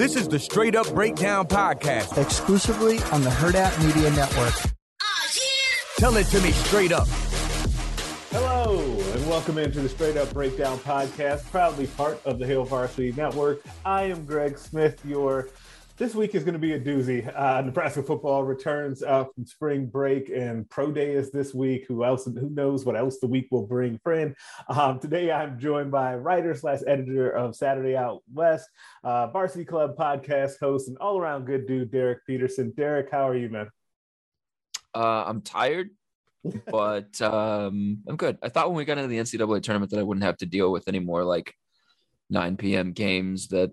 This is the Straight Up Breakdown Podcast. exclusively on the Hurrdat Media Network. Tell it to me straight up. Hello, and welcome into the Straight Up Breakdown podcast, proudly part of the Hail Varsity Network. I am Greg Smith, your this week is going to be a doozy. Uh, Nebraska football returns uh, from spring break, and pro day is this week. Who else? Who knows what else the week will bring? Friend, um, today I'm joined by writer slash editor of Saturday Out West, uh, Varsity Club podcast host, and all around good dude, Derek Peterson. Derek, how are you, man? Uh, I'm tired, but um, I'm good. I thought when we got into the NCAA tournament that I wouldn't have to deal with any more like 9 p.m. games that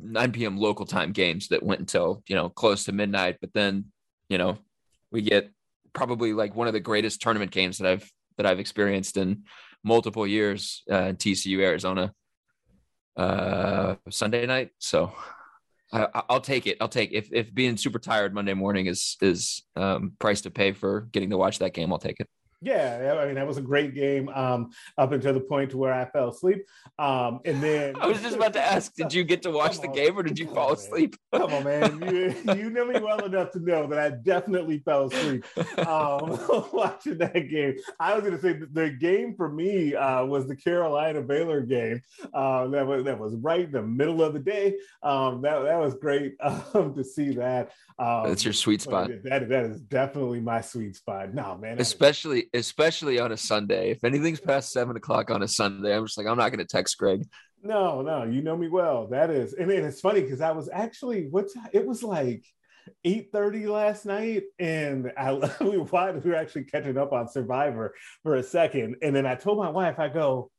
9 p.m. local time games that went until you know close to midnight. But then you know we get probably like one of the greatest tournament games that I've that I've experienced in multiple years uh, in TCU Arizona uh, Sunday night. So I, I'll take it. I'll take if if being super tired Monday morning is is um, price to pay for getting to watch that game. I'll take it. Yeah, I mean that was a great game um, up until the point to where I fell asleep, um, and then I was just about to ask, did you get to watch the game or did you fall asleep? Come on, man. You, you know me well enough to know that I definitely fell asleep um, watching that game. I was going to say the game for me uh, was the Carolina Baylor game. Uh, that was that was right in the middle of the day. Um, that that was great um, to see that. Um, That's your sweet spot. That that is definitely my sweet spot. No, man. especially especially on a Sunday. If anything's past seven o'clock on a Sunday, I'm just like, I'm not going to text Greg. No, no, you know me well. That is, and, and it's funny because I was actually what's it was like eight thirty last night, and I we were, we were actually catching up on Survivor for a second, and then I told my wife, I go,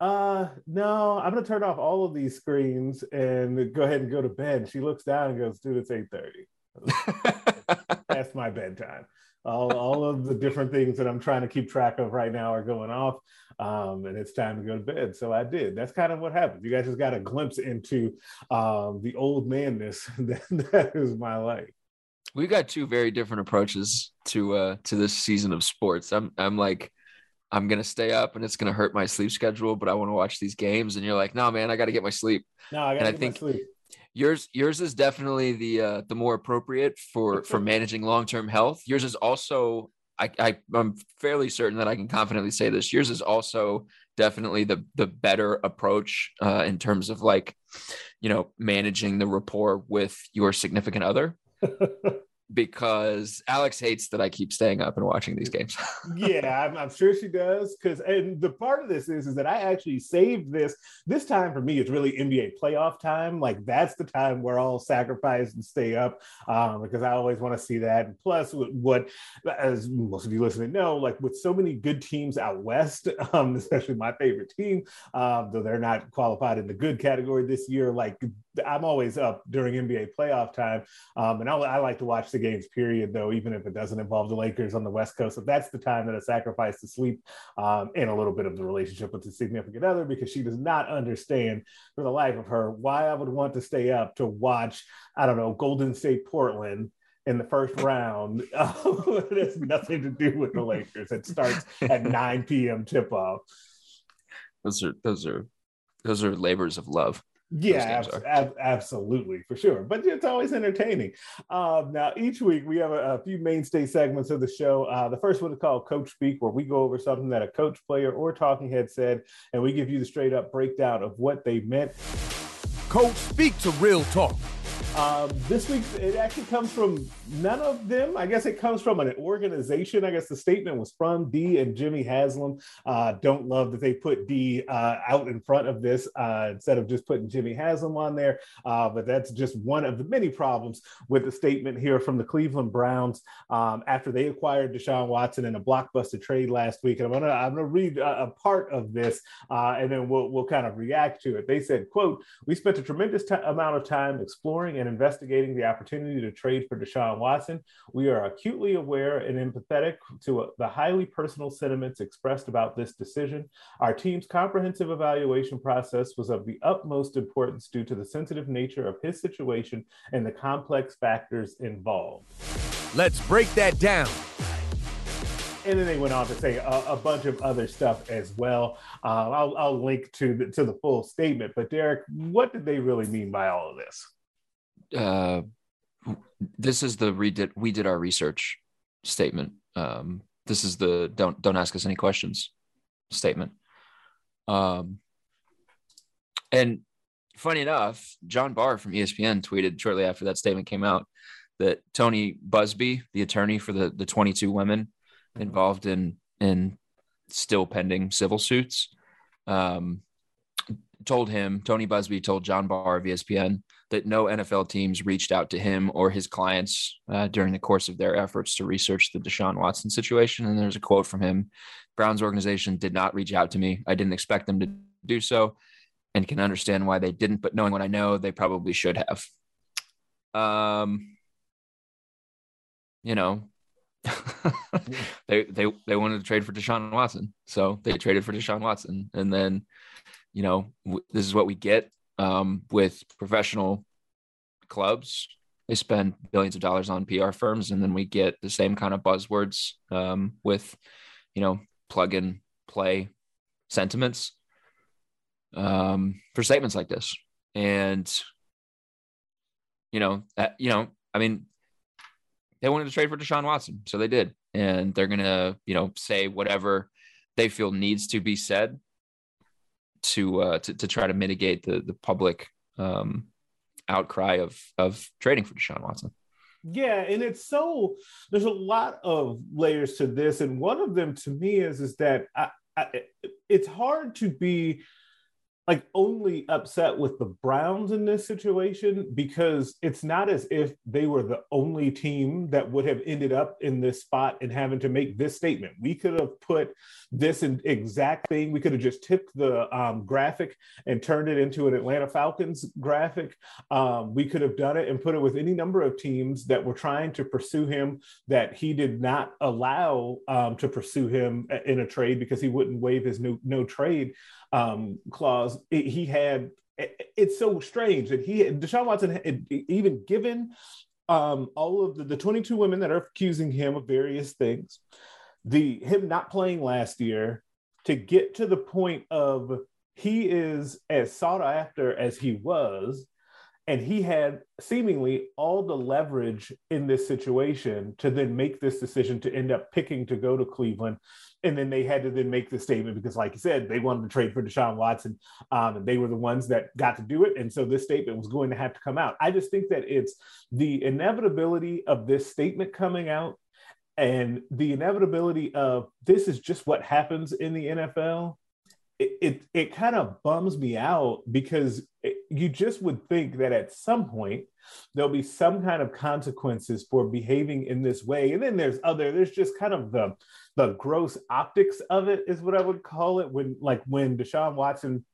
uh, no, I'm gonna turn off all of these screens and go ahead and go to bed. She looks down and goes, dude, it's eight thirty. That's my bedtime. All, all of the different things that I'm trying to keep track of right now are going off um, and it's time to go to bed. So I did. That's kind of what happened. You guys just got a glimpse into um, the old manness that, that is my life. We've got two very different approaches to uh to this season of sports. I'm I'm like, I'm gonna stay up and it's gonna hurt my sleep schedule, but I want to watch these games. And you're like, no, man, I got to get my sleep. No, I got I to think- sleep. Yours yours is definitely the uh the more appropriate for for managing long-term health. Yours is also I, I i'm fairly certain that i can confidently say this yours is also definitely the the better approach uh in terms of like you know managing the rapport with your significant other because alex hates that i keep staying up and watching these games yeah, I'm, I'm sure she does. Because and the part of this is is that I actually saved this. This time for me, it's really NBA playoff time. Like that's the time where I'll sacrifice and stay up um, because I always want to see that. And plus, what as most of you listening know, like with so many good teams out west, um, especially my favorite team, um, though they're not qualified in the good category this year. Like I'm always up during NBA playoff time, um, and I, I like to watch the games. Period, though, even if it doesn't involve the Lakers on the West Coast. So that's the time that I sacrifice to sleep um, and a little bit of the relationship with the significant other because she does not understand for the life of her why I would want to stay up to watch. I don't know Golden State Portland. In the first round, it has nothing to do with the Lakers. It starts at 9 p.m. tip off. those are those are those are labors of love Yeah, games abs- are. ab- absolutely, for sure. But it's always entertaining. Um, now, each week we have a, a few mainstay segments of the show. Uh, the first one is called Coach Speak, where we go over something that a coach, player, or talking head said, and we give you the straight up breakdown of what they meant. Coach, speak to real talk. Um, this week, it actually comes from none of them. I guess it comes from an organization. I guess the statement was from Dee and Jimmy Haslam. Uh, don't love that they put Dee uh, out in front of this uh, instead of just putting Jimmy Haslam on there. Uh, but that's just one of the many problems with the statement here from the Cleveland Browns um, after they acquired Deshaun Watson in a blockbuster trade last week. And I'm gonna I'm gonna read a, a part of this, uh, and then we'll we'll kind of react to it. They said, "quote We spent a tremendous t- amount of time exploring and investigating the opportunity to trade for Deshaun Watson. We are acutely aware and empathetic to the highly personal sentiments expressed about this decision. Our team's comprehensive evaluation process was of the utmost importance due to the sensitive nature of his situation and the complex factors involved. Let's break that down and then they went on to say a, a bunch of other stuff as well. Uh, I'll, I'll, link to the, to the full statement. But Derek, what did they really mean by all of this? Uh, this is the redid we did our research statement. Um, this is the don't don't ask us any questions statement. Um, and funny enough, John Barr from ESPN tweeted shortly after that statement came out that Tony Buzbee, the attorney for the the 22 women involved in in still pending civil suits, um, told him Tony Buzbee told John Barr of ESPN that no NFL teams reached out to him or his clients uh, during the course of their efforts to research the Deshaun Watson situation. And there's a quote from him Brown's organization did not reach out to me. I didn't expect them to do so and can understand why they didn't, but knowing what I know, they probably should have. Um, you know, they they they wanted to trade for Deshaun Watson, so they traded for Deshaun Watson, and then, you know, w- this is what we get um, with professional clubs. They spend billions of dollars on PR firms, and then we get the same kind of buzzwords um, with, you know, plug and play sentiments um, for statements like this. And, you know, that, you know, I mean, they wanted to trade for Deshaun Watson, so they did, and they're gonna, you know, say whatever they feel needs to be said to uh, to, to try to mitigate the the public um, outcry of of trading for Deshaun Watson. Yeah, and it's so there's a lot of layers to this, and one of them to me is is that I, I, it's hard to be like only upset with the Browns in this situation because it's not as if they were the only team that would have ended up in this spot and having to make this statement. We could have put this exact thing. We could have just tipped the um, graphic and turned it into an Atlanta Falcons graphic. Um, we could have done it and put it with any number of teams that were trying to pursue him that he did not allow um, to pursue him in a trade because he wouldn't waive his no, no trade um, clause, it, he had. It, it's so strange that he Deshaun Watson had even given um, all of the, the 22 women that are accusing him of various things, the him not playing last year to get to the point of he is as sought after as he was and he had seemingly all the leverage in this situation to then make this decision to end up picking to go to Cleveland. And then they had to then make the statement because, like you said, they wanted to trade for Deshaun Watson, um, and they were the ones that got to do it. And so this statement was going to have to come out. I just think that it's the inevitability of this statement coming out and the inevitability of this is just what happens in the NFL it, it, it kind of bums me out because it, you just would think that at some point there'll be some kind of consequences for behaving in this way. And then there's other there's just kind of the the gross optics of it is what i would call it when like when deshaun watson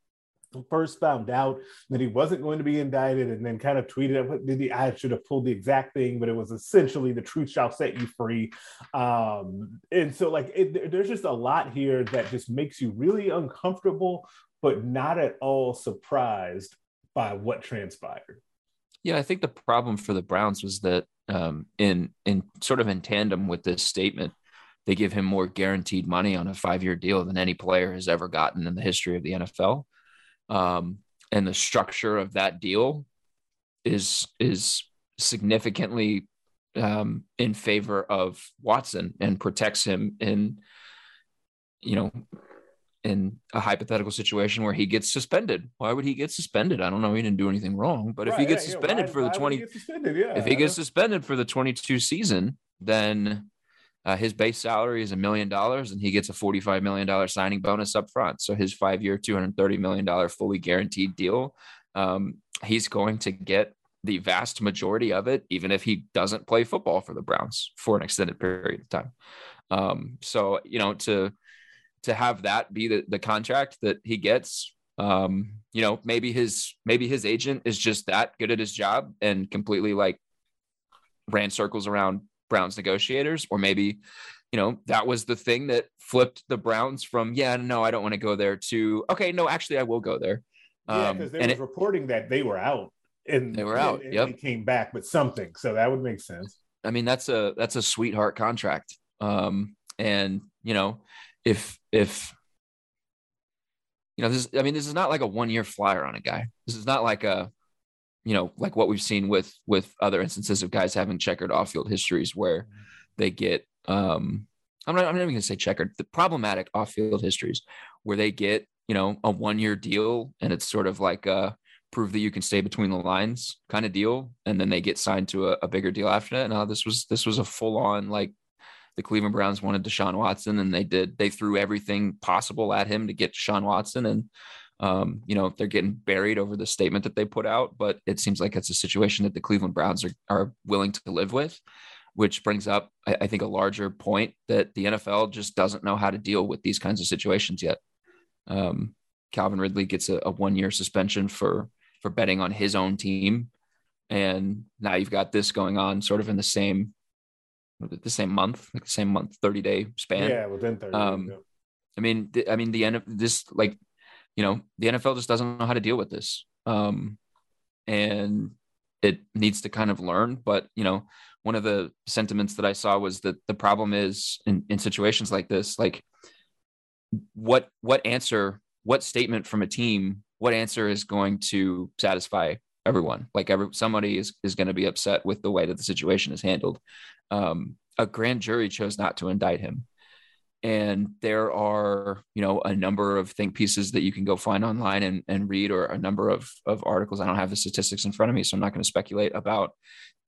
first found out that he wasn't going to be indicted and then kind of tweeted I should have pulled the exact thing but it was essentially the truth shall set you free. Um and so like it, there's just a lot here that just makes you really uncomfortable but not at all surprised by what transpired. Yeah I think the problem for the Browns was that um in in sort of in tandem with this statement they give him more guaranteed money on a five year deal than any player has ever gotten in the history of the NFL um, and the structure of that deal is is significantly um, in favor of Watson and protects him in you know in a hypothetical situation where he gets suspended. Why would he get suspended? I don't know. He didn't do anything wrong, but if he gets yeah, suspended why- for the why would he 20 get? Yeah. if he gets suspended for the 22 season, then uh, his base salary is a million dollars and he gets a $45 million signing bonus up front. So his five year, $230 million fully guaranteed deal, um, he's going to get the vast majority of it, even if he doesn't play football for the Browns for an extended period of time. Um, so, you know, to, to have that be the, the contract that he gets, um, you know, maybe his, maybe his agent is just that good at his job and completely like ran circles around Browns negotiators, or maybe, you know, that was the thing that flipped the Browns from, yeah, no, I don't want to go there to, okay, no, actually, I will go there. Yeah, Um, because there and was it- reporting that they were out and They were out, and, and yep. they came back, but something. So that would make sense. I mean, that's a that's a sweetheart contract. Um, and you know, if if you know this, I mean, this is not like a one year flyer on a guy. This is not like a, you know, like what we've seen with with other instances of guys having checkered off field histories where they get. Um, I'm not. I'm not even going to say checkered. The problematic off field histories where they get you know a one year deal and it's sort of like a prove that you can stay between the lines kind of deal and then they get signed to a, a bigger deal after that no this was this was a full on like the cleveland browns wanted deshaun watson and they did they threw everything possible at him to get deshaun watson and um, you know they're getting buried over the statement that they put out but it seems like it's a situation that the cleveland browns are, are willing to live with which brings up I, I think a larger point that the nfl just doesn't know how to deal with these kinds of situations yet um, calvin ridley gets a, a one year suspension for for betting on his own team. And now you've got this going on sort of in the same the same month, like the same month, 30 day span. yeah, within 30. um, yeah. I mean, th- I mean, the end of this, like, you know, the NFL just doesn't know how to deal with this. Um, and it needs to kind of learn. But, you know, one of the sentiments that I saw was that the problem is in, in situations like this, like what, what answer, what statement from a team, what answer is going to satisfy everyone? Like every, somebody is, is going to be upset with the way that the situation is handled. Um, a grand jury chose not to indict him and there are you know a number of think pieces that you can go find online and, and read or a number of, of articles. I don't have the statistics in front of me so i'm not going to speculate about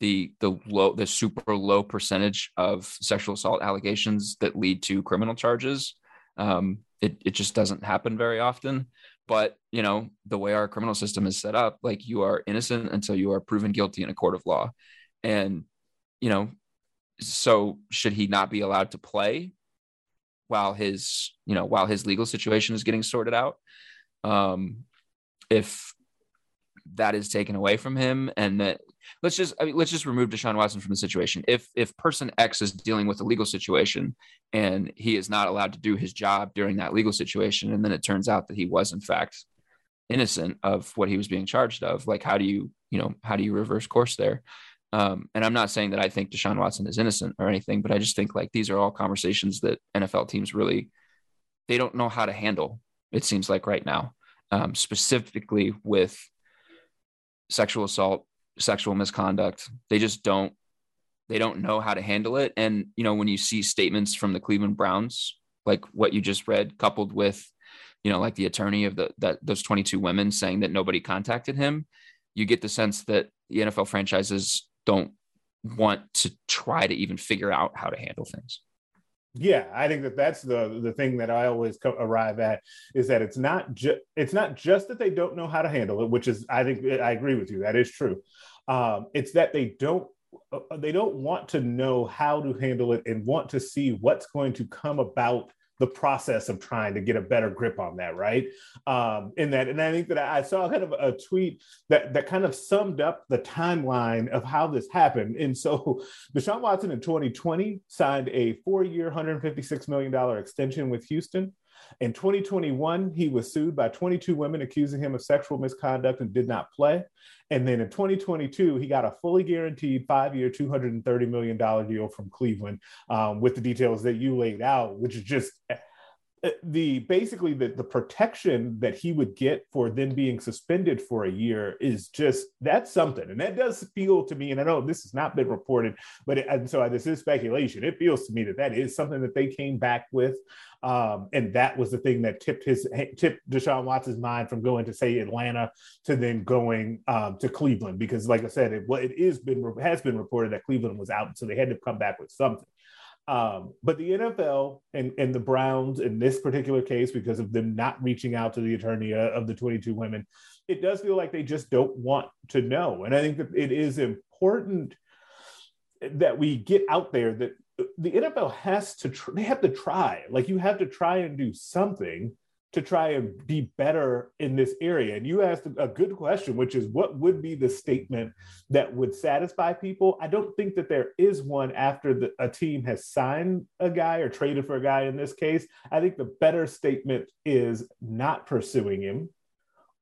the the low the super low percentage of sexual assault allegations that lead to criminal charges. Um, it, it just doesn't happen very often. But you know the way our criminal system is set up like you are innocent until you are proven guilty in a court of law. And you know so should he not be allowed to play while his you know while his legal situation is getting sorted out. Um if that is taken away from him and that let's just I mean, let's just remove Deshaun Watson from the situation. If if person X is dealing with a legal situation and he is not allowed to do his job during that legal situation and then it turns out that he was in fact innocent of what he was being charged of like how do you you know how do you reverse course there um, and I'm not saying that I think Deshaun Watson is innocent or anything, but I just think like these are all conversations that NFL teams really they don't know how to handle. It seems like right now, um, specifically with sexual assault, sexual misconduct, they just don't they don't know how to handle it. And you know when you see statements from the Cleveland Browns, like what you just read, coupled with you know like the attorney of the that those 22 women saying that nobody contacted him, you get the sense that the NFL franchises don't want to try to even figure out how to handle things. Yeah, I think that that's the the thing that I always co- arrive at is that it's not just it's not just that they don't know how to handle it, which is I think I agree with you that is true. Um, it's that they don't uh, they don't want to know how to handle it and want to see what's going to come about the process of trying to get a better grip on that, right? Um, in that, and I think that I saw kind of a tweet that that kind of summed up the timeline of how this happened. And so, Deshaun Watson in 2020 signed a four-year, 156 million dollar extension with Houston. In 2021, he was sued by 22 women accusing him of sexual misconduct and did not play. And then in 2022, he got a fully guaranteed five year, $230 million deal from Cleveland um, with the details that you laid out, which is just the basically the, the protection that he would get for then being suspended for a year is just that's something. And that does feel to me and i know this has not been reported but it, and so this is speculation. It feels to me that that is something that they came back with. Um, and that was the thing that tipped his tipped deshaun watson's mind from going to say atlanta to then going um, to cleveland. Because like i said it, well, it is been has been reported that cleveland was out so they had to come back with something um, but the NFL and, and the Browns in this particular case, because of them not reaching out to the attorney uh, of the 22 women, it does feel like they just don't want to know. And I think that it is important that we get out there that the NFL has to, tr- they have to try. Like you have to try and do something to try and be better in this area. And you asked a good question, which is what would be the statement that would satisfy people? I don't think that there is one after the, a team has signed a guy or traded for a guy in this case. I think the better statement is not pursuing him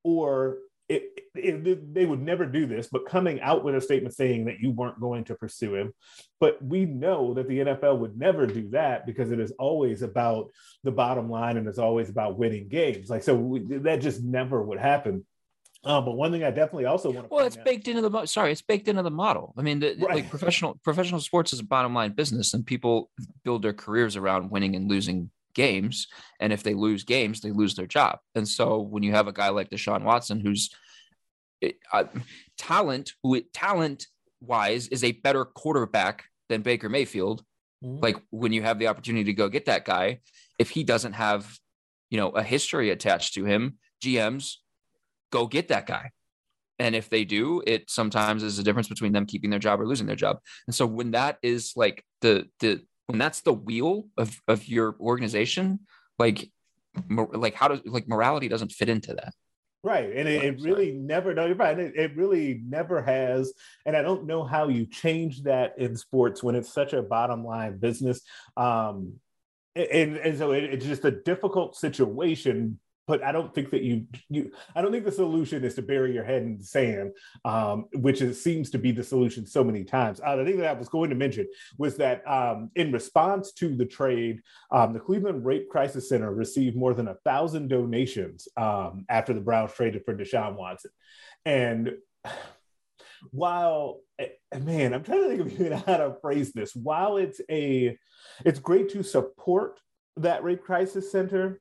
or it, it, they would never do this, but coming out with a statement saying that you weren't going to pursue him. But we know that the NFL would never do that because it is always about the bottom line and it's always about winning games. Like, so we, that just never would happen. Um, but one thing I definitely also want to well, it's out, baked into the sorry, it's baked into the model. I mean, the, right. like professional professional sports is a bottom line business, and people build their careers around winning and losing games. And if they lose games, they lose their job. And so when you have a guy like Deshaun Watson, who's uh, talent, who talent wise is a better quarterback than Baker Mayfield. Mm-hmm. Like when you have the opportunity to go get that guy, if he doesn't have, you know, a history attached to him, GMs go get that guy. And if they do, it sometimes is a difference between them keeping their job or losing their job. And so when that is like the the when that's the wheel of of your organization, like like how does like morality doesn't fit into that. Right. And it, it really never, no, you're right. It, it really never has. And I don't know how you change that in sports when it's such a bottom line business. Um, and, and so it, it's just a difficult situation but I don't think that you you I don't think the solution is to bury your head in the sand, um, which is, seems to be the solution so many times. Uh, the thing that I was going to mention was that um, in response to the trade, um, the Cleveland Rape Crisis Center received more than a thousand donations um, after the Browns traded for Deshaun Watson, and while eh, man, I'm trying to think of even how to phrase this. While it's a it's great to support that rape crisis center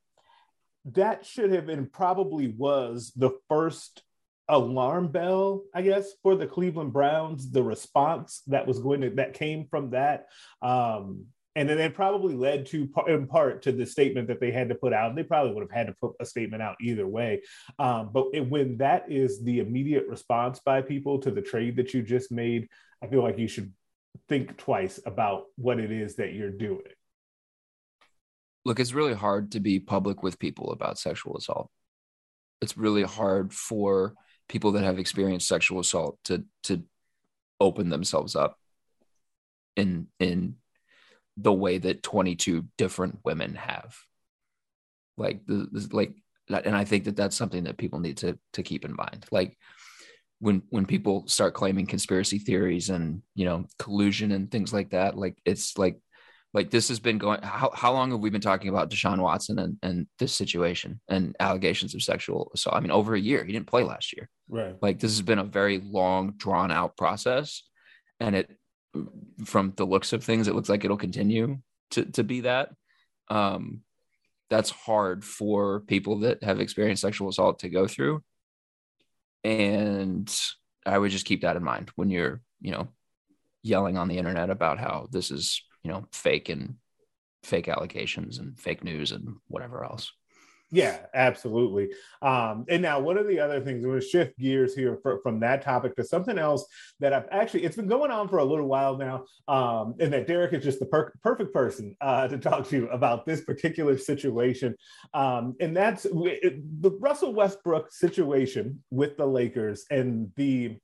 that should have been probably was the first alarm bell, I guess, for the Cleveland Browns. The response that was going to that came from that, um, and then it probably led to in part to the statement that they had to put out. They probably would have had to put a statement out either way. Um, but it, when that is the immediate response by people to the trade that you just made, I feel like you should think twice about what it is that you're doing look, it's really hard to be public with people about sexual assault. It's really hard for people that have experienced sexual assault to to open themselves up in in the way that 22 different women have like the, like and i think that that's something that people need to to keep in mind like when when people start claiming conspiracy theories and you know collusion and things like that like it's like like this has been going how, how long have we been talking about deshaun watson and, and this situation and allegations of sexual assault? I mean over a year. He didn't play last year. Right. Like this has been a very long drawn out process. And it from the looks of things it looks like it'll continue to, to be that. Um that's hard for people that have experienced sexual assault to go through. And i would just keep that in mind when you're you know yelling on the internet about how this is you know, fake and fake allegations and fake news and whatever else. Yeah, absolutely. Um, and now, one of the other things, we're gonna shift gears here for, from that topic to something else that I've actually, it's been going on for a little while now. Um, and that Derek is just the per- perfect person uh, to talk to you about this particular situation. Um, and that's it, the Russell Westbrook situation with the Lakers and the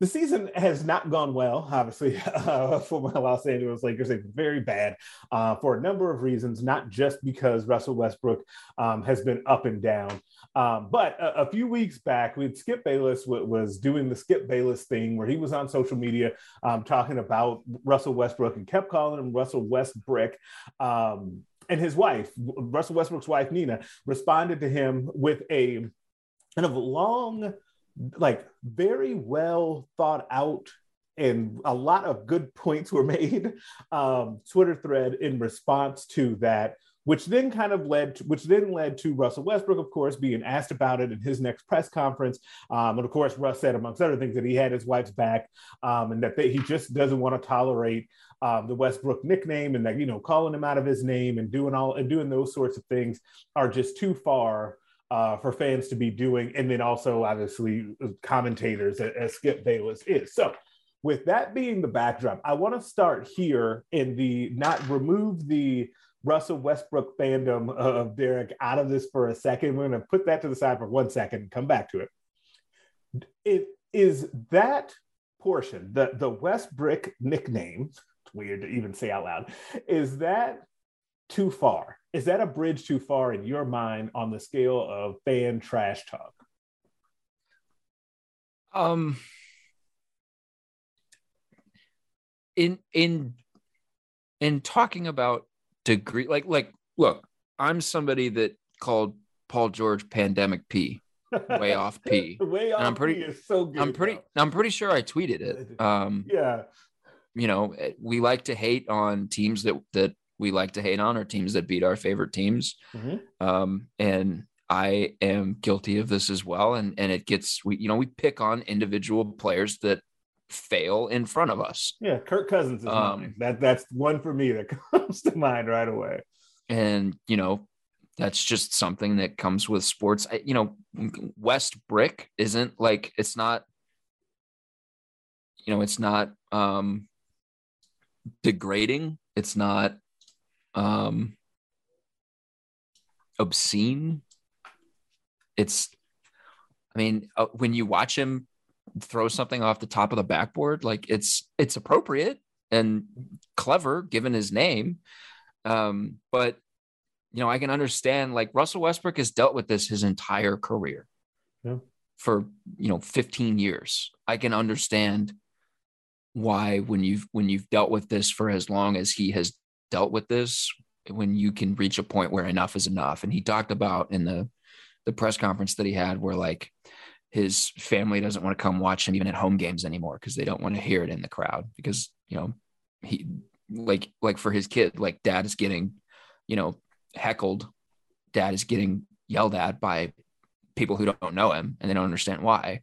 the season has not gone well, obviously, uh, for my Los Angeles Lakers. Been very bad uh, for a number of reasons, not just because Russell Westbrook um, has been up and down. Um, but a, a, few weeks back, we Skip Bayless w- was doing the Skip Bayless thing where he was on social media um, talking about Russell Westbrook and kept calling him Russell Westbrick. Um, and his wife, Russell Westbrook's wife, Nina, responded to him with a kind of long, like very well thought out and a lot of good points were made um, twitter thread in response to that which then kind of led to, which then led to Russell Westbrick, of course, being asked about it in his next press conference. Um, and of course, Russ said, amongst other things, that he had his wife's back um, and that they, he just doesn't want to tolerate um, the Westbrook nickname and that you know calling him out of his name and doing all and doing those sorts of things are just too far. Uh, for fans to be doing, and then also obviously commentators as, Skip Bayless is. So, with that being the backdrop, I want to start here in the not remove the Russell Westbrick fandom of Derek out of this for a second. We're going to put that to the side for one second and come back to it. It is that portion, the, the Westbrook nickname, it's weird to even say out loud, is that too far? Is that a bridge too far in your mind on the scale of fan trash talk? Um, in in in talking about degree like like look i'm somebody that called paul george pandemic p way off p way off and i'm pretty P is so good. i'm pretty though. i'm pretty sure i tweeted it um yeah. you know we like to hate on teams that that we like to hate on or teams that beat our favorite teams Mhm. um and i am guilty of this as well and and it gets we you know we pick on individual players that fail in front of us Yeah, Kirk Cousins is Um, mine. That that's one for me that comes to mind right away. and you know that's just something that comes with sports I, you know west brick isn't like it's not you know it's not um degrading it's not um obscene. It's i mean uh, when you watch him throw something off the top of the backboard like it's it's appropriate and clever given his name. Um but you know i can understand like russell westbrook has dealt with this his entire career Yeah. for you know 15 years. I can understand why when you've when you've dealt with this for as long as he has dealt with this when you can reach a point where enough is enough. And he talked about in the the press conference that he had where like his family doesn't want to come watch him even at home games anymore because they don't want to hear it in the crowd because you know he like like for his kid like dad is getting you know heckled. Dad is getting yelled at by people who don't know him and they don't understand why.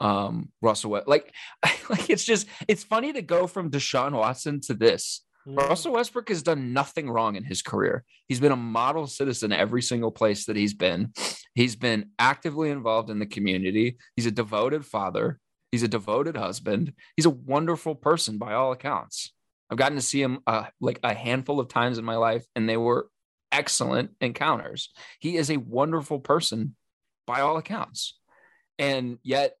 Um russell like like it's just it's funny to go from deshaun watson to this Russell Westbrook has done nothing wrong in his career. He's been a model citizen every single place that he's been. He's been actively involved in the community. He's a devoted father. He's a devoted husband. He's a wonderful person by all accounts. I've gotten to see him uh, like a handful of times in my life, and they were excellent encounters. He is a wonderful person by all accounts. And yet,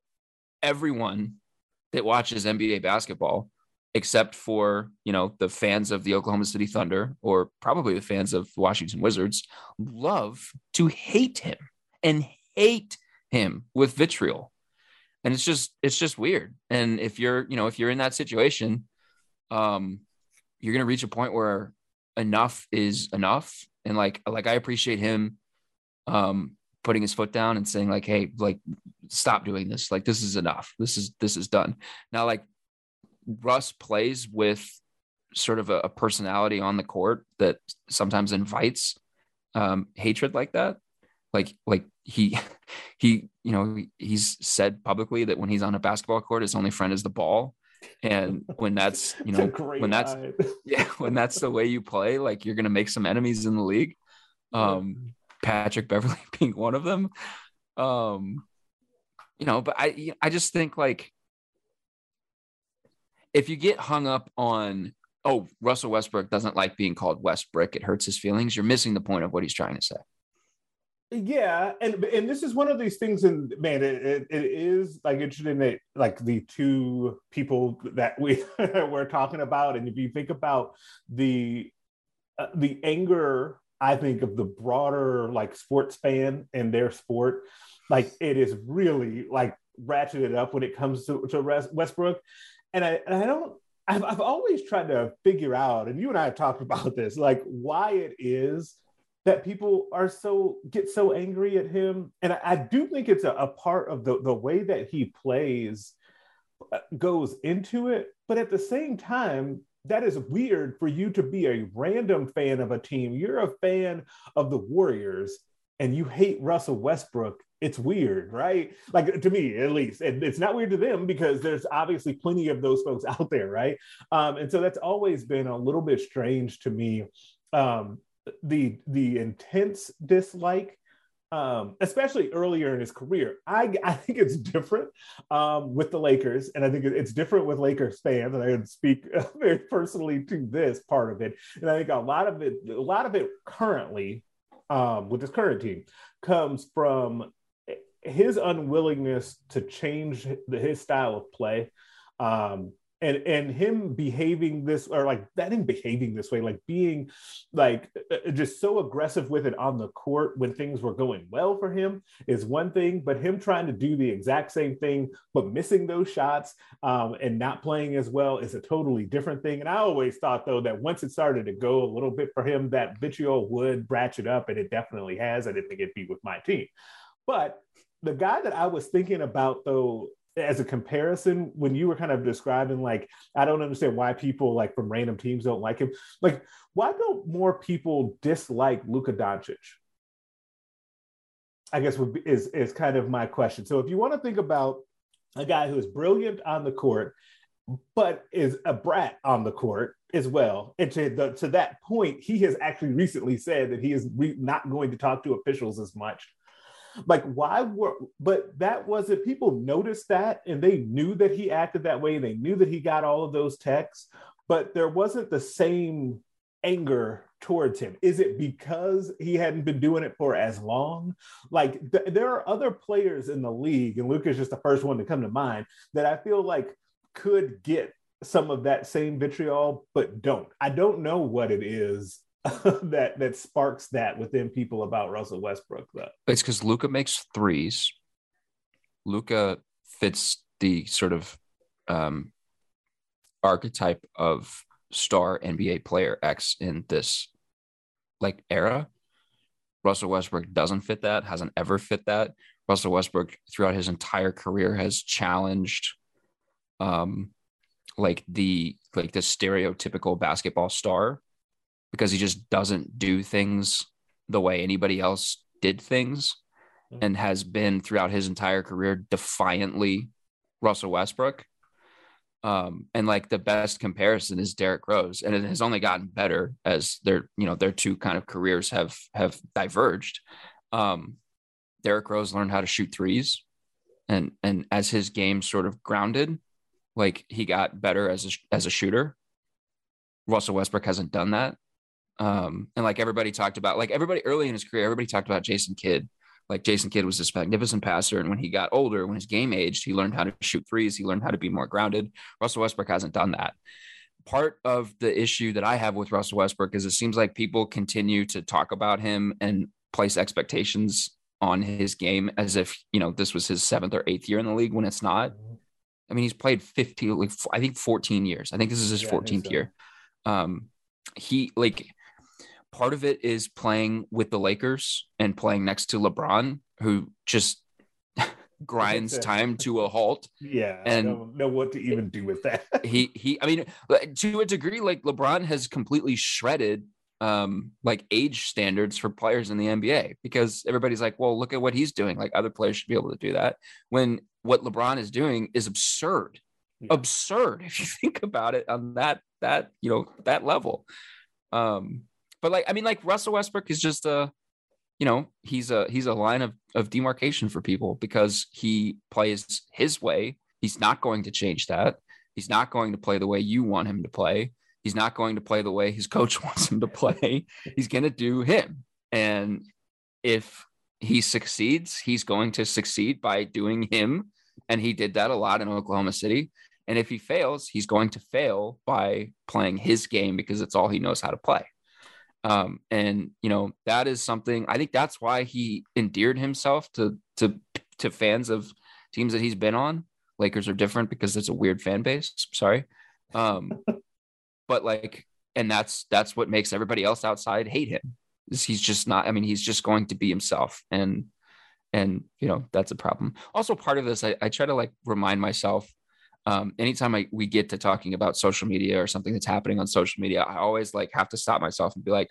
everyone that watches NBA basketball except for you know the fans of the Oklahoma City Thunder or probably the fans of Washington Wizards love to hate him and hate him with vitriol. And it's just it's just weird. And if you're you know if you're in that situation um you're to reach a point where enough is enough. And like like I appreciate him um putting his foot down and saying like hey like stop doing this. Like this is enough. This is this is done. Now like Russ plays with sort of a, a personality on the court that sometimes invites um, hatred like that. Like, like he, he, you know, he's said publicly that when he's on a basketball court, his only friend is the ball. And when that's, you know, when that's, line. yeah, when that's the way you play, like you're going to make some enemies in the league. Um, Patrick Beverley being one of them. Um, you know, but I, I just think like if you get hung up on, oh, Russell Westbrick doesn't like being called Westbrook, it hurts his feelings. You're missing the point of what he's trying to say. Yeah, and and this is one of these things, and man, it, it, it is like interesting that like the two people that we we're talking about, and if you think about the uh, the anger, I think of the broader like sports fan and their sport, like it is really like ratcheted up when it comes to to Westbrook, and I and I don't I've, I've always tried to figure out, and you and I have talked about this, like why it is that people are so get so angry at him. And I, I do think it's a, a part of the, the way that he plays uh, goes into it. But at the same time, that is weird for you to be a random fan of a team. You're a fan of the Warriors and you hate Russell Westbrook it's weird, right? Like to me, at least. And it's not weird to them because there's obviously plenty of those folks out there, right? Um, and so that's always been a little bit strange to me. Um, the the intense dislike, um, especially earlier in his career. I I think it's different um, with the Lakers, and I think it's different with Lakers fans. And I can speak very personally to this part of it. And I think a lot of it, a lot of it currently um, with this current team comes from his unwillingness to change his style of play um, and and him behaving this or like that him behaving this way like being like uh, uh, just so aggressive with it on the court when things were going well for him is one thing but him trying to do the exact same thing but missing those shots um, and not playing as well is a totally different thing. And i always thought though that once it started to go a little bit for him that vitriol would ratchet up and it definitely has i didn't think it'd be with my team. But the guy that I was thinking about though as a comparison when you were kind of describing like I don't understand why people like from random teams don't like him. Like why don't more people dislike Luka Doncic? I guess would be, is is kind of my question. So if you want to think about a guy who is brilliant on the court but is a brat on the court as well. And to, the, to that point, he has actually recently said that he is re- not going to talk to officials as much like, why were, but that wasn't, people noticed that and they knew that he acted that way. They knew that he got all of those techs, but there wasn't the same anger towards him? Is it because he hadn't been doing it for as long? Like th- there are other players in the league, and Luka's just the first one to come to mind that I feel like could get some of that same vitriol, but don't. I don't know what it is that that sparks that within people about Russell Westbrook though. It's because Luka makes threes. Luka fits the sort of um, archetype of star NBA player X in this like era. Russell Westbrook doesn't fit that, hasn't ever fit that. Russell Westbrook throughout his entire career has challenged um like the like the stereotypical basketball star because he just doesn't do things the way anybody else did things and has been throughout his entire career defiantly Russell Westbrook. Um, and like the best comparison is Derrick Rose, and it has only gotten better as their you know their two kind of careers have have diverged. Um, Derrick Rose learned how to shoot threes, and and as his game sort of grounded, like he got better as a, as a shooter. Russell Westbrook hasn't done that, um, and like everybody talked about, like everybody early in his career, everybody talked about Jason Kidd. Like Jason Kidd was this magnificent passer. And when he got older, when his game aged, he learned how to shoot threes. He learned how to be more grounded. Russell Westbrook hasn't done that. Part of the issue that I have with Russell Westbrook is it seems like people continue to talk about him and place expectations on his game as if, you know, this was his seventh or eighth year in the league when it's not. I mean, he's played 15, like I think 14 years. I think this is his yeah, 14th so. year. Um, he like part of it is playing with the Lakers and playing next to LeBron, who just grinds time to a halt. Yeah, and I don't know what to even do with that. he he, I mean, to a degree, like LeBron has completely shredded um like age standards for players in the NBA because everybody's like, well, look at what he's doing. Like other players should be able to do that. When what LeBron is doing is absurd. Yeah. Absurd if you think about it on that that you know that level. Um but like, I mean, like Russell Westbrook is just a, you know, he's a he's a line of of demarcation for people because he plays his way. He's not going to change that. He's not going to play the way you want him to play. He's not going to play the way his coach wants him to play. he's going to do him. And if he succeeds, he's going to succeed by doing him. And he did that a lot in Oklahoma City. And if he fails, he's going to fail by playing his game because it's all he knows how to play. Um, and you know that is something I think that's why he endeared himself to to to fans of teams that he's been on. Lakers are different because it's a weird fan base. Sorry, Um, but like, and that's that's what makes everybody else outside hate him. Is he's just not. I mean, he's just going to be himself, and and you know that's a problem. Also, part of this, I, I try to like remind myself. Um, anytime I, we get to talking about social media or something that's happening on social media, I always like have to stop myself and be like,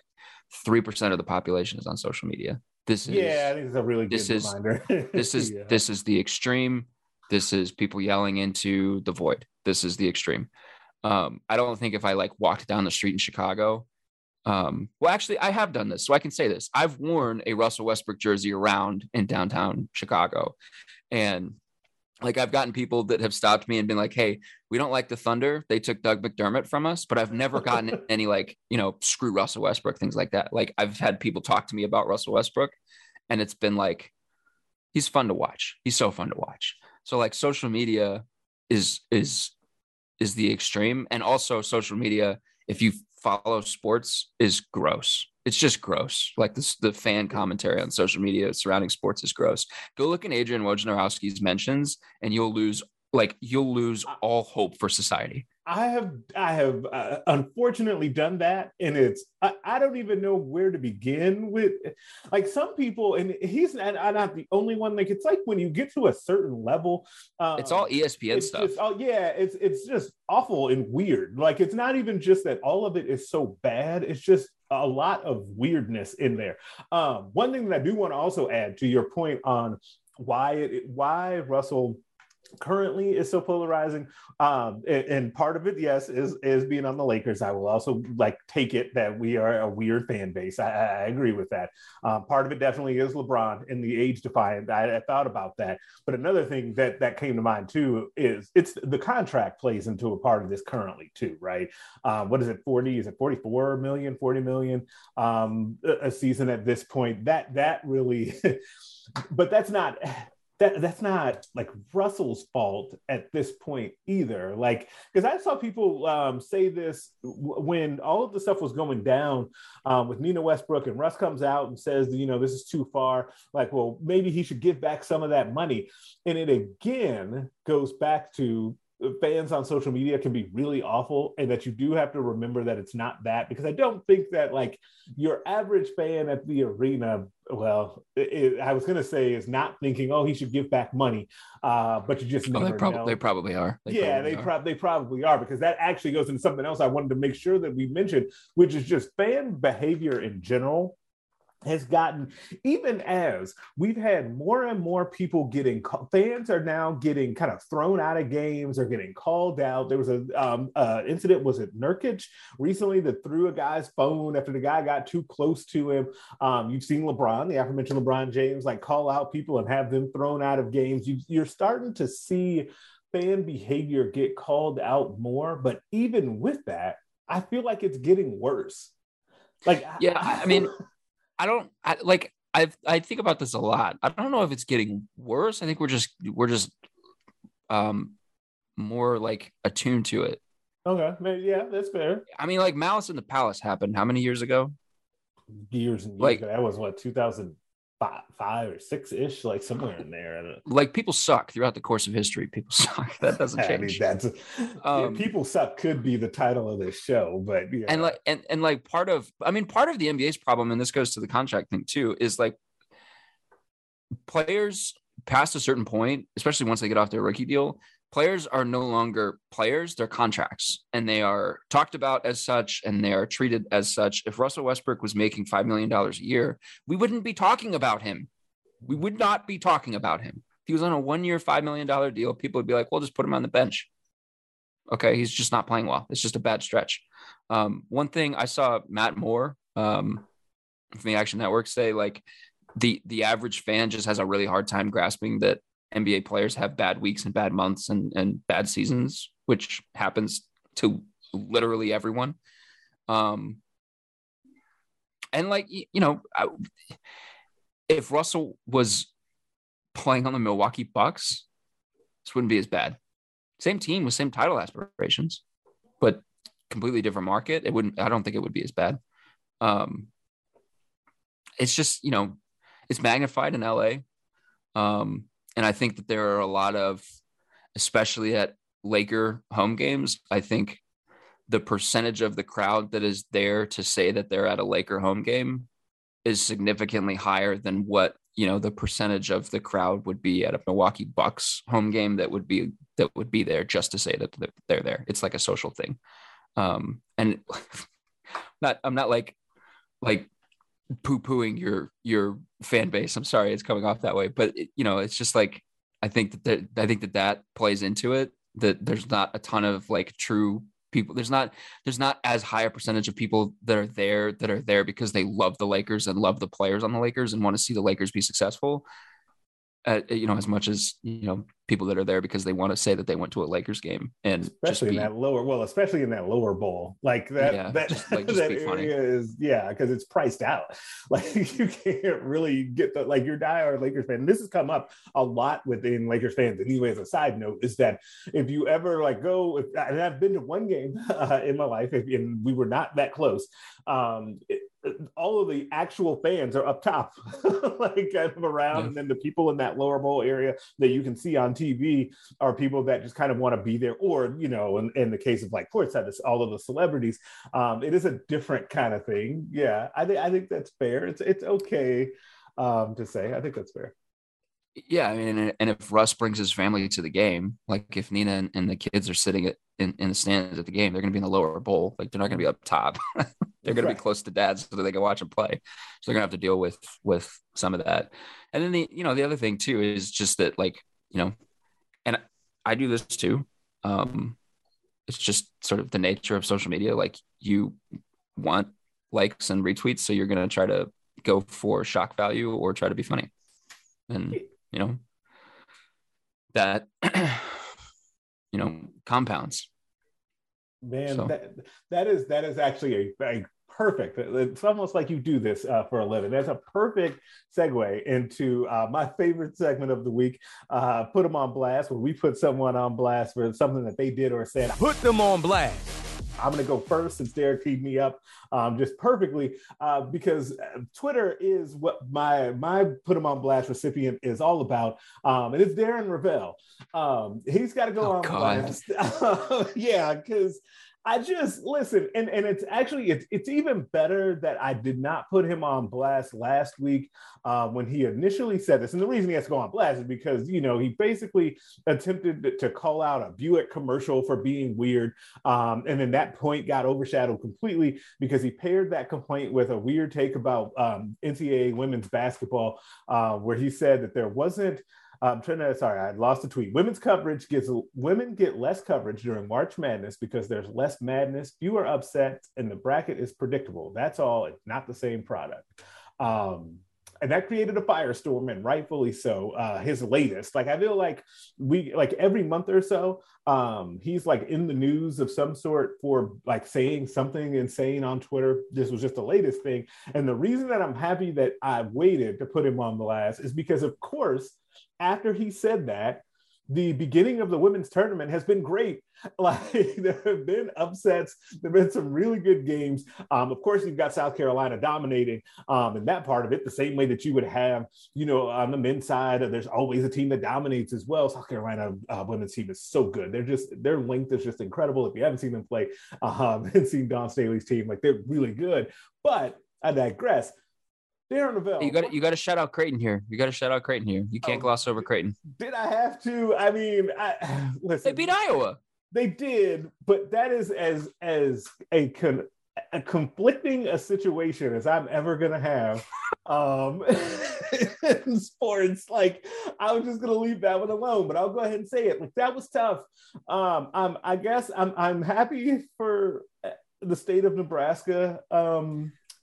three percent of the population is on social media. This is yeah, this is a really good this is reminder. this is Yeah. this is the extreme. This is people yelling into the void. This is the extreme. Um, I don't think if I like walked down the street in Chicago, um, well, actually, I have done this, so I can say this. I've worn a Russell Westbrook jersey around in downtown Chicago, and like I've gotten people that have stopped me and been like, "Hey, we don't like the Thunder. They took Doug McDermott from us." But I've never gotten any like you know screw Russell Westbrook things like that. Like I've had people talk to me about Russell Westbrook, and it's been like, he's fun to watch. He's so fun to watch. So like social media is is is the extreme, and also social media if you follow sports is gross. It's just gross. Like this, the fan commentary on social media surrounding sports is gross. Go look at Adrian Wojnarowski's mentions, and you'll lose like you'll lose all hope for society. I have I have uh, unfortunately done that, and it's I, I don't even know where to begin with. Like some people, and he's not, I'm not the only one. Like it's like when you get to a certain level, um, It's all ESPN it's stuff. Oh yeah, it's it's just awful and weird. Like it's not even just that all of it is so bad. It's just a lot of weirdness in there. Um, one thing that I do want to also add to your point on why it why Russell currently is so polarizing um and, and part of it yes is is being on the lakers. I will also like take it that we are a weird fan base. I, I agree with that. Um, part of it definitely is lebron in the age defiant I, I thought about that. But another thing that that came to mind too is it's the contract plays into a part of this currently too right? Um, what is it 40 is it 44 million 40 million um, a season at this point? That that really but that's not that that's not like Russell's fault at this point either. Like, because I saw people um, say this w- when all of the stuff was going down um, with Nina Westbrook, and Russ comes out and says, you know, this is too far. Like, well, maybe he should give back some of that money. And it again goes back to fans on social media can be really awful and that you do have to remember that it's not that because i don't think that like your average fan at the arena well it, i was going to say is not thinking oh he should give back money uh, but you just Oh, they, prob- know. they probably are. They yeah, probably they, are. prob- they probably are because that actually goes into something else I wanted to make sure that we mentioned, which is just fan behavior in general has gotten even as we've had more and more people getting fans are now getting kind of thrown out of games or getting called out. There was a um, uh, incident was it Nurkic recently that threw a guy's phone after the guy got too close to him? Um, you've seen LeBron the aforementioned LeBron James like call out people and have them thrown out of games. You, you're starting to see fan behavior get called out more but even with that I feel like it's getting worse. Like Yeah, I mean, I don't I, like. I I think about this a lot. I don't know if it's getting worse. I think we're just we're just um more like attuned to it. Okay, maybe, yeah, that's fair. I mean, like Malice in the Palace happened how many years ago? Years and years Like- ago. That was what 2005 five five or six ish, like somewhere in there. Like people suck throughout the course of history. People suck. That doesn't I mean, change. that's Um, people suck could be the title of this show, but yeah. and like and, and like part of i mean part of the nba's problem and this goes to the contract thing too is like players past a certain point especially once they get off their rookie deal players are no longer players they're contracts and they are talked about as such and they are treated as such. If russell westbrook was making $5 million a year we wouldn't be talking about him. We would not be talking about him. If he was on a one year $5 million deal people would be like well just put him on the bench. Okay he's just not playing well. It's just a bad stretch. Um, one thing I saw Matt Moore um, from the Action Network say, like the the average fan just has a really hard time grasping that NBA players have bad weeks and bad months and and bad seasons, which happens to literally everyone. Um, and like you know, I, if Russell was playing on the Milwaukee Bucks, this wouldn't be as bad. Same team with same title aspirations, but completely different market, it wouldn't. I don't think it would be as bad. Um, it's just you know, it's magnified in LA, um, and I think that there are a lot of, especially at Laker home games. I think the percentage of the crowd that is there to say that they're at a Laker home game is significantly higher than what you know the percentage of the crowd would be at a Milwaukee Bucks home game that would be that would be there just to say that they're there. It's like a social thing, um, and not I'm not like like poo pooing your your fan base. I'm sorry it's coming off that way, but you know it's just like I think that, that I think that that plays into it. That there's not a ton of like true people there's not there's not as high a percentage of people that are there that are there because they love the Lakers and love the players on the Lakers and want to see the Lakers be successful uh, you know, as much as you know, people that are there because they want to say that they went to a Lakers game, and especially be, in that lower, well, especially in that lower bowl, like that, yeah, that, just, like, that area is, yeah, because it's priced out. Like you can't really get the like your diehard Lakers fan. And this has come up a lot within Lakers fans. Anyway, as a side note, is that if you ever like go, if, and I've been to one game uh, in my life, and we were not that close. Um, it, all of the actual fans are up top, like kind of around, yeah. and then the people in that lower bowl area that you can see on TV are people that just kind of want to be there, or you know, in, in the case of like courtside, this all of the celebrities, um, it is a different kind of thing. Yeah, I think I think that's fair. It's it's okay um, to say. I think that's fair. Yeah, I mean, and if Russ brings his family to the game, like if Nina and, and the kids are sitting at, in, in the stands at the game, they're going to be in the lower bowl. Like they're not going to be up top. they're going right. to be close to dad so that they can watch them play. So they're going to have to deal with with some of that. And then the you know the other thing too is just that like you know, and I do this too. Um, it's just sort of the nature of social media. Like you want likes and retweets, so you're going to try to go for shock value or try to be funny. And you know that you know compounds man so. that that is that is actually a, a perfect it's almost like you do this uh, for a living that's a perfect segue into uh, my favorite segment of the week uh, put them on blast where we put someone on blast for something that they did or said put them on blast I'm going to go first since Derek teed me up um, just perfectly uh, because uh, Twitter is what my my put him on blast recipient is all about, um, and it's Darren Rovell. Um, he's got to go oh, on God. blast. yeah, because I just listen, and, and it's actually it's it's even better that I did not put him on blast last week uh, when he initially said this. And the reason he has to go on blast is because you know he basically attempted to call out a Buick commercial for being weird, um, and then that point got overshadowed completely because he paired that complaint with a weird take about um, NCAA women's basketball, uh, where he said that there wasn't I'm trying to, sorry, I lost the tweet. Women's coverage gets, women get less coverage during March Madness because there's less madness, fewer upsets, and the bracket is predictable. That's all. It's not the same product. Um, and that created a firestorm and rightfully so uh his latest like i feel like we like every month or so um he's like in the news of some sort for like saying something insane on twitter this was just the latest thing and the reason that i'm happy that i waited to put him on the last is because of course after he said that, the beginning of the women's tournament has been great. Like there have been upsets, there have been some really good games. Um, of course, you've got South Carolina dominating um, in that part of it, the same way that you would have, you know, on the men's side. There's always a team that dominates as well. South Carolina uh, women's team is so good. They're just their length is just incredible. If you haven't seen them play um, and seen Dawn Staley's team, like they're really good. But I digress. Darren Rovell. You got you got to shout out Creighton here. You got to shout out Creighton here. You can't oh, gloss over Creighton. Did I have to? I mean, I, listen. They beat Iowa. They did, but that is as as a con, a conflicting a situation as I'm ever gonna have um in sports. Like I was just gonna leave that one alone, but I'll go ahead and say it. Like that was tough. Um, I'm I guess I'm I'm happy for the state of Nebraska. Um,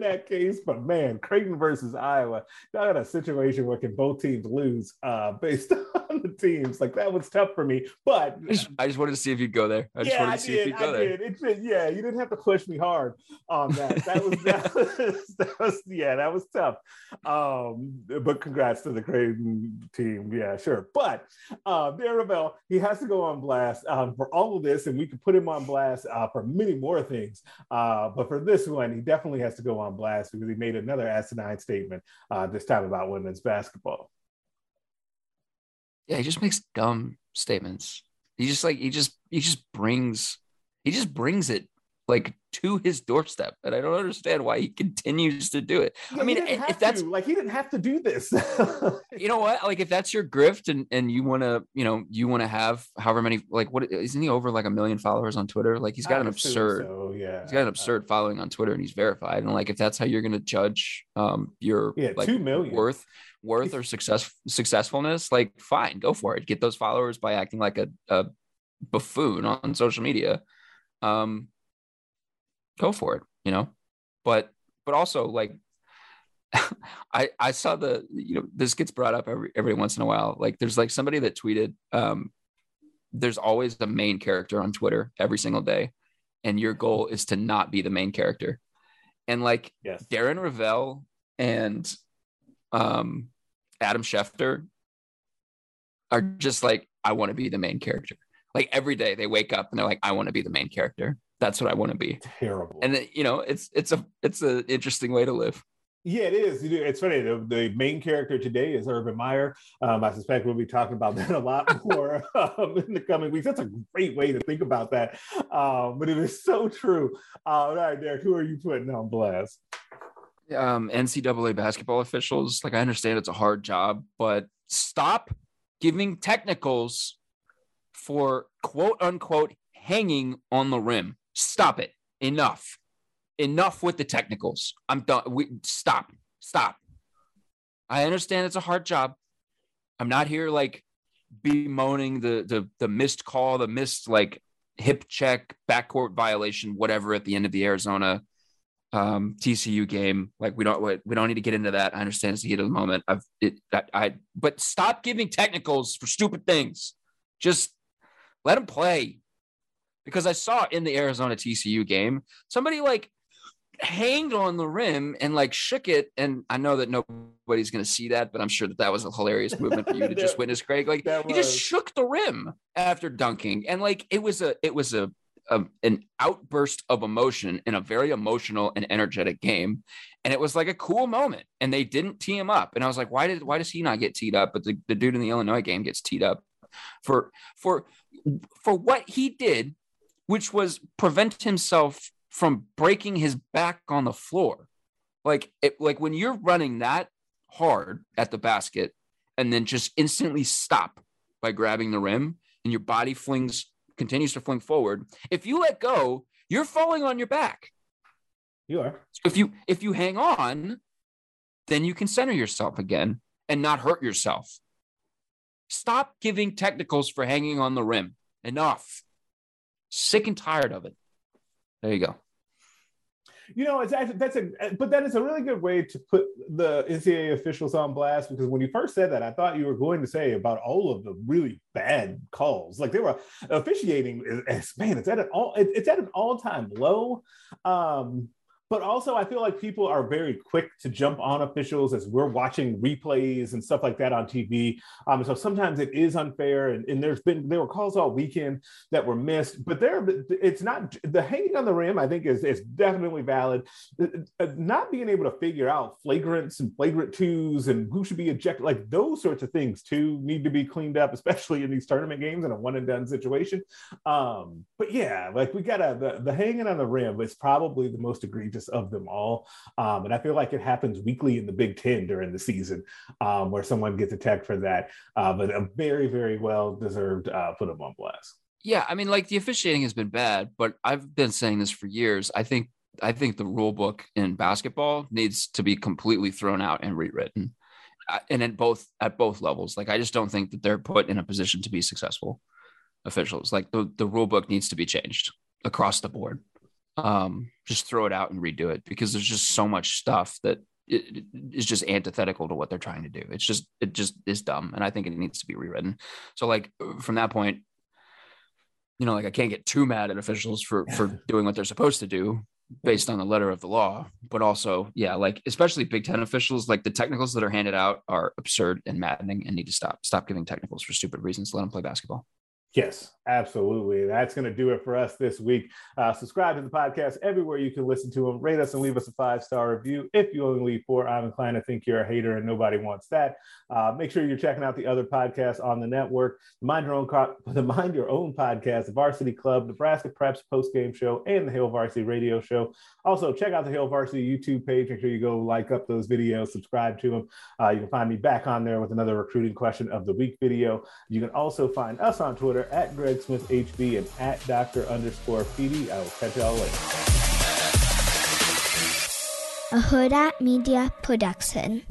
that case. But man, Creighton versus Iowa, I got a situation where can both teams lose uh, based on the teams. Like that was tough for me. But I just, I just wanted to see if you'd go there. I just yeah, wanted to see did, if you'd go I there. Did. It, yeah, you didn't have to push me hard on that. That was that was, that was yeah, that was tough. Um, but congrats to the Creighton team. Yeah, sure. But uh, Darren Rovell, he has to go on blast um, for all of this, and we could put him on blast uh, for many more things. Uh, but for this one, he definitely has to go on blast because he made another asinine statement uh, this time about women's basketball. Yeah, he just makes dumb statements. He just like he just he just brings He just brings it like to his doorstep, and I don't understand why he continues to do it. Yeah, I mean, if that's to. like he didn't have to do this. you know what, like if that's your grift, and and you want to, you know, you want to have however many, like what isn't he over like a million followers on Twitter? Like he's got I an absurd. So, yeah, He's got an absurd following on Twitter and he's verified. And like if that's how you're gonna judge um your Yeah, like 2 million. worth worth or success successfulness, like fine, go for it. Get those followers by acting like a, a buffoon on social media. Um go for it, you know. But but also like I I saw the you know this gets brought up every every once in a while. Like there's like somebody that tweeted um there's always a main character on Twitter every single day and your goal is to not be the main character. And like yes, Darren Rovell and um, Adam Schefter are just like, I want to be the main character. Like every day they wake up and they're like, I want to be the main character. That's what I want to be. terrible. And you know, it's it's a it's an interesting way to live. Yeah, it is. It's funny. The, the main character today is Urban Meyer. Um, I suspect we'll be talking about that a lot more um, in the coming weeks. That's a great way to think about that. Um, but it is so true. Uh, all right, Derek, who are you putting on blast? um, NCAA basketball officials. Like, I understand it's a hard job, but stop giving technicals for quote unquote hanging on the rim. Stop it. Enough. Enough with the technicals. I'm done. We stop. Stop. I understand it's a hard job. I'm not here like bemoaning the the the missed call, the missed like hip check, backcourt violation, whatever at the end of the Arizona um TCU game. Like we don't we don't need to get into that. I understand it's the heat of the moment. I've it I, I but stop giving technicals for stupid things. Just let them play. Because I saw in the Arizona TCU game, somebody like hanged on the rim and like shook it. And I know that nobody's going to see that, but I'm sure that that was a hilarious movement for you to just witness, Greg. Like he just shook the rim after dunking, and like it was a it was a, a an outburst of emotion in a very emotional and energetic game, and it was like a cool moment. And they didn't tee him up, and I was like, why did why does he not get teed up, but the, the dude in the Illinois game gets teed up for for for what he did, which was prevent himself from breaking his back on the floor. Like it, like when you're running that hard at the basket and then just instantly stop by grabbing the rim and your body flings continues to fling forward. If you let go, you're falling on your back. You are. If you if you hang on, then you can center yourself again and not hurt yourself. Stop giving technicals for hanging on the rim. Enough. Sick and tired of it. There you go. You know, it's actually, that's a, but that is a really good way to put the NCAA officials on blast because when you first said that, I thought you were going to say about all of the really bad calls. Like they were officiating, man, it's at an all, it's at an all time low. Um, but also, I feel like people are very quick to jump on officials as we're watching replays and stuff like that on TV. Um, so sometimes it is unfair, and, and there's been there were calls all weekend that were missed, but there it's not the hanging on the rim. I think is is definitely valid. Uh, Not being able to figure out flagrants and flagrant twos and who should be ejected, like those sorts of things too, need to be cleaned up, especially in these tournament games in a one and done situation. Um, but yeah, like we gotta the, the hanging on the rim is probably the most egregious of them all. Um, and I feel like it happens weekly in the Big Ten during the season, um, where someone gets attacked for that. Uh, but a very, very well deserved uh, put them on blast. Yeah, I mean, like the officiating has been bad, but I've been saying this for years. I think I think the rule book in basketball needs to be completely thrown out and rewritten, Uh, and at both at both levels. Like I just don't think that they're put in a position to be successful officials. Like the the rule book needs to be changed across the board. Um, just throw it out and redo it because there's just so much stuff that it, it is just antithetical to what they're trying to do. It's just it just is dumb, and I think it needs to be rewritten. So like from that point, you know, like I can't get too mad at officials for for doing what they're supposed to do based on the letter of the law, but also, yeah, like especially Big Ten officials, like the technicals that are handed out are absurd and maddening and need to stop. Stop giving technicals for stupid reasons. Let them play basketball. Yes, absolutely. That's going to do it for us this week. Uh, subscribe to the podcast everywhere you can listen to them. Rate us and leave us a five star review. If you only leave four, I'm inclined to think you're a hater and nobody wants that. Uh, make sure you're checking out the other podcasts on the network. The Mind Your Own, Co- the Mind Your Own podcast, the Varsity Club, Nebraska Preps post game show, and the Hail Varsity Radio Show. Also, check out the Hail Varsity YouTube page. Make sure you go like up those videos, subscribe to them. Uh, you can find me back on there with another recruiting question of the week video. You can also find us on Twitter at Greg Smith HV and at Dr. underscore PD. I will catch y'all later. A Hurrdat Media Production.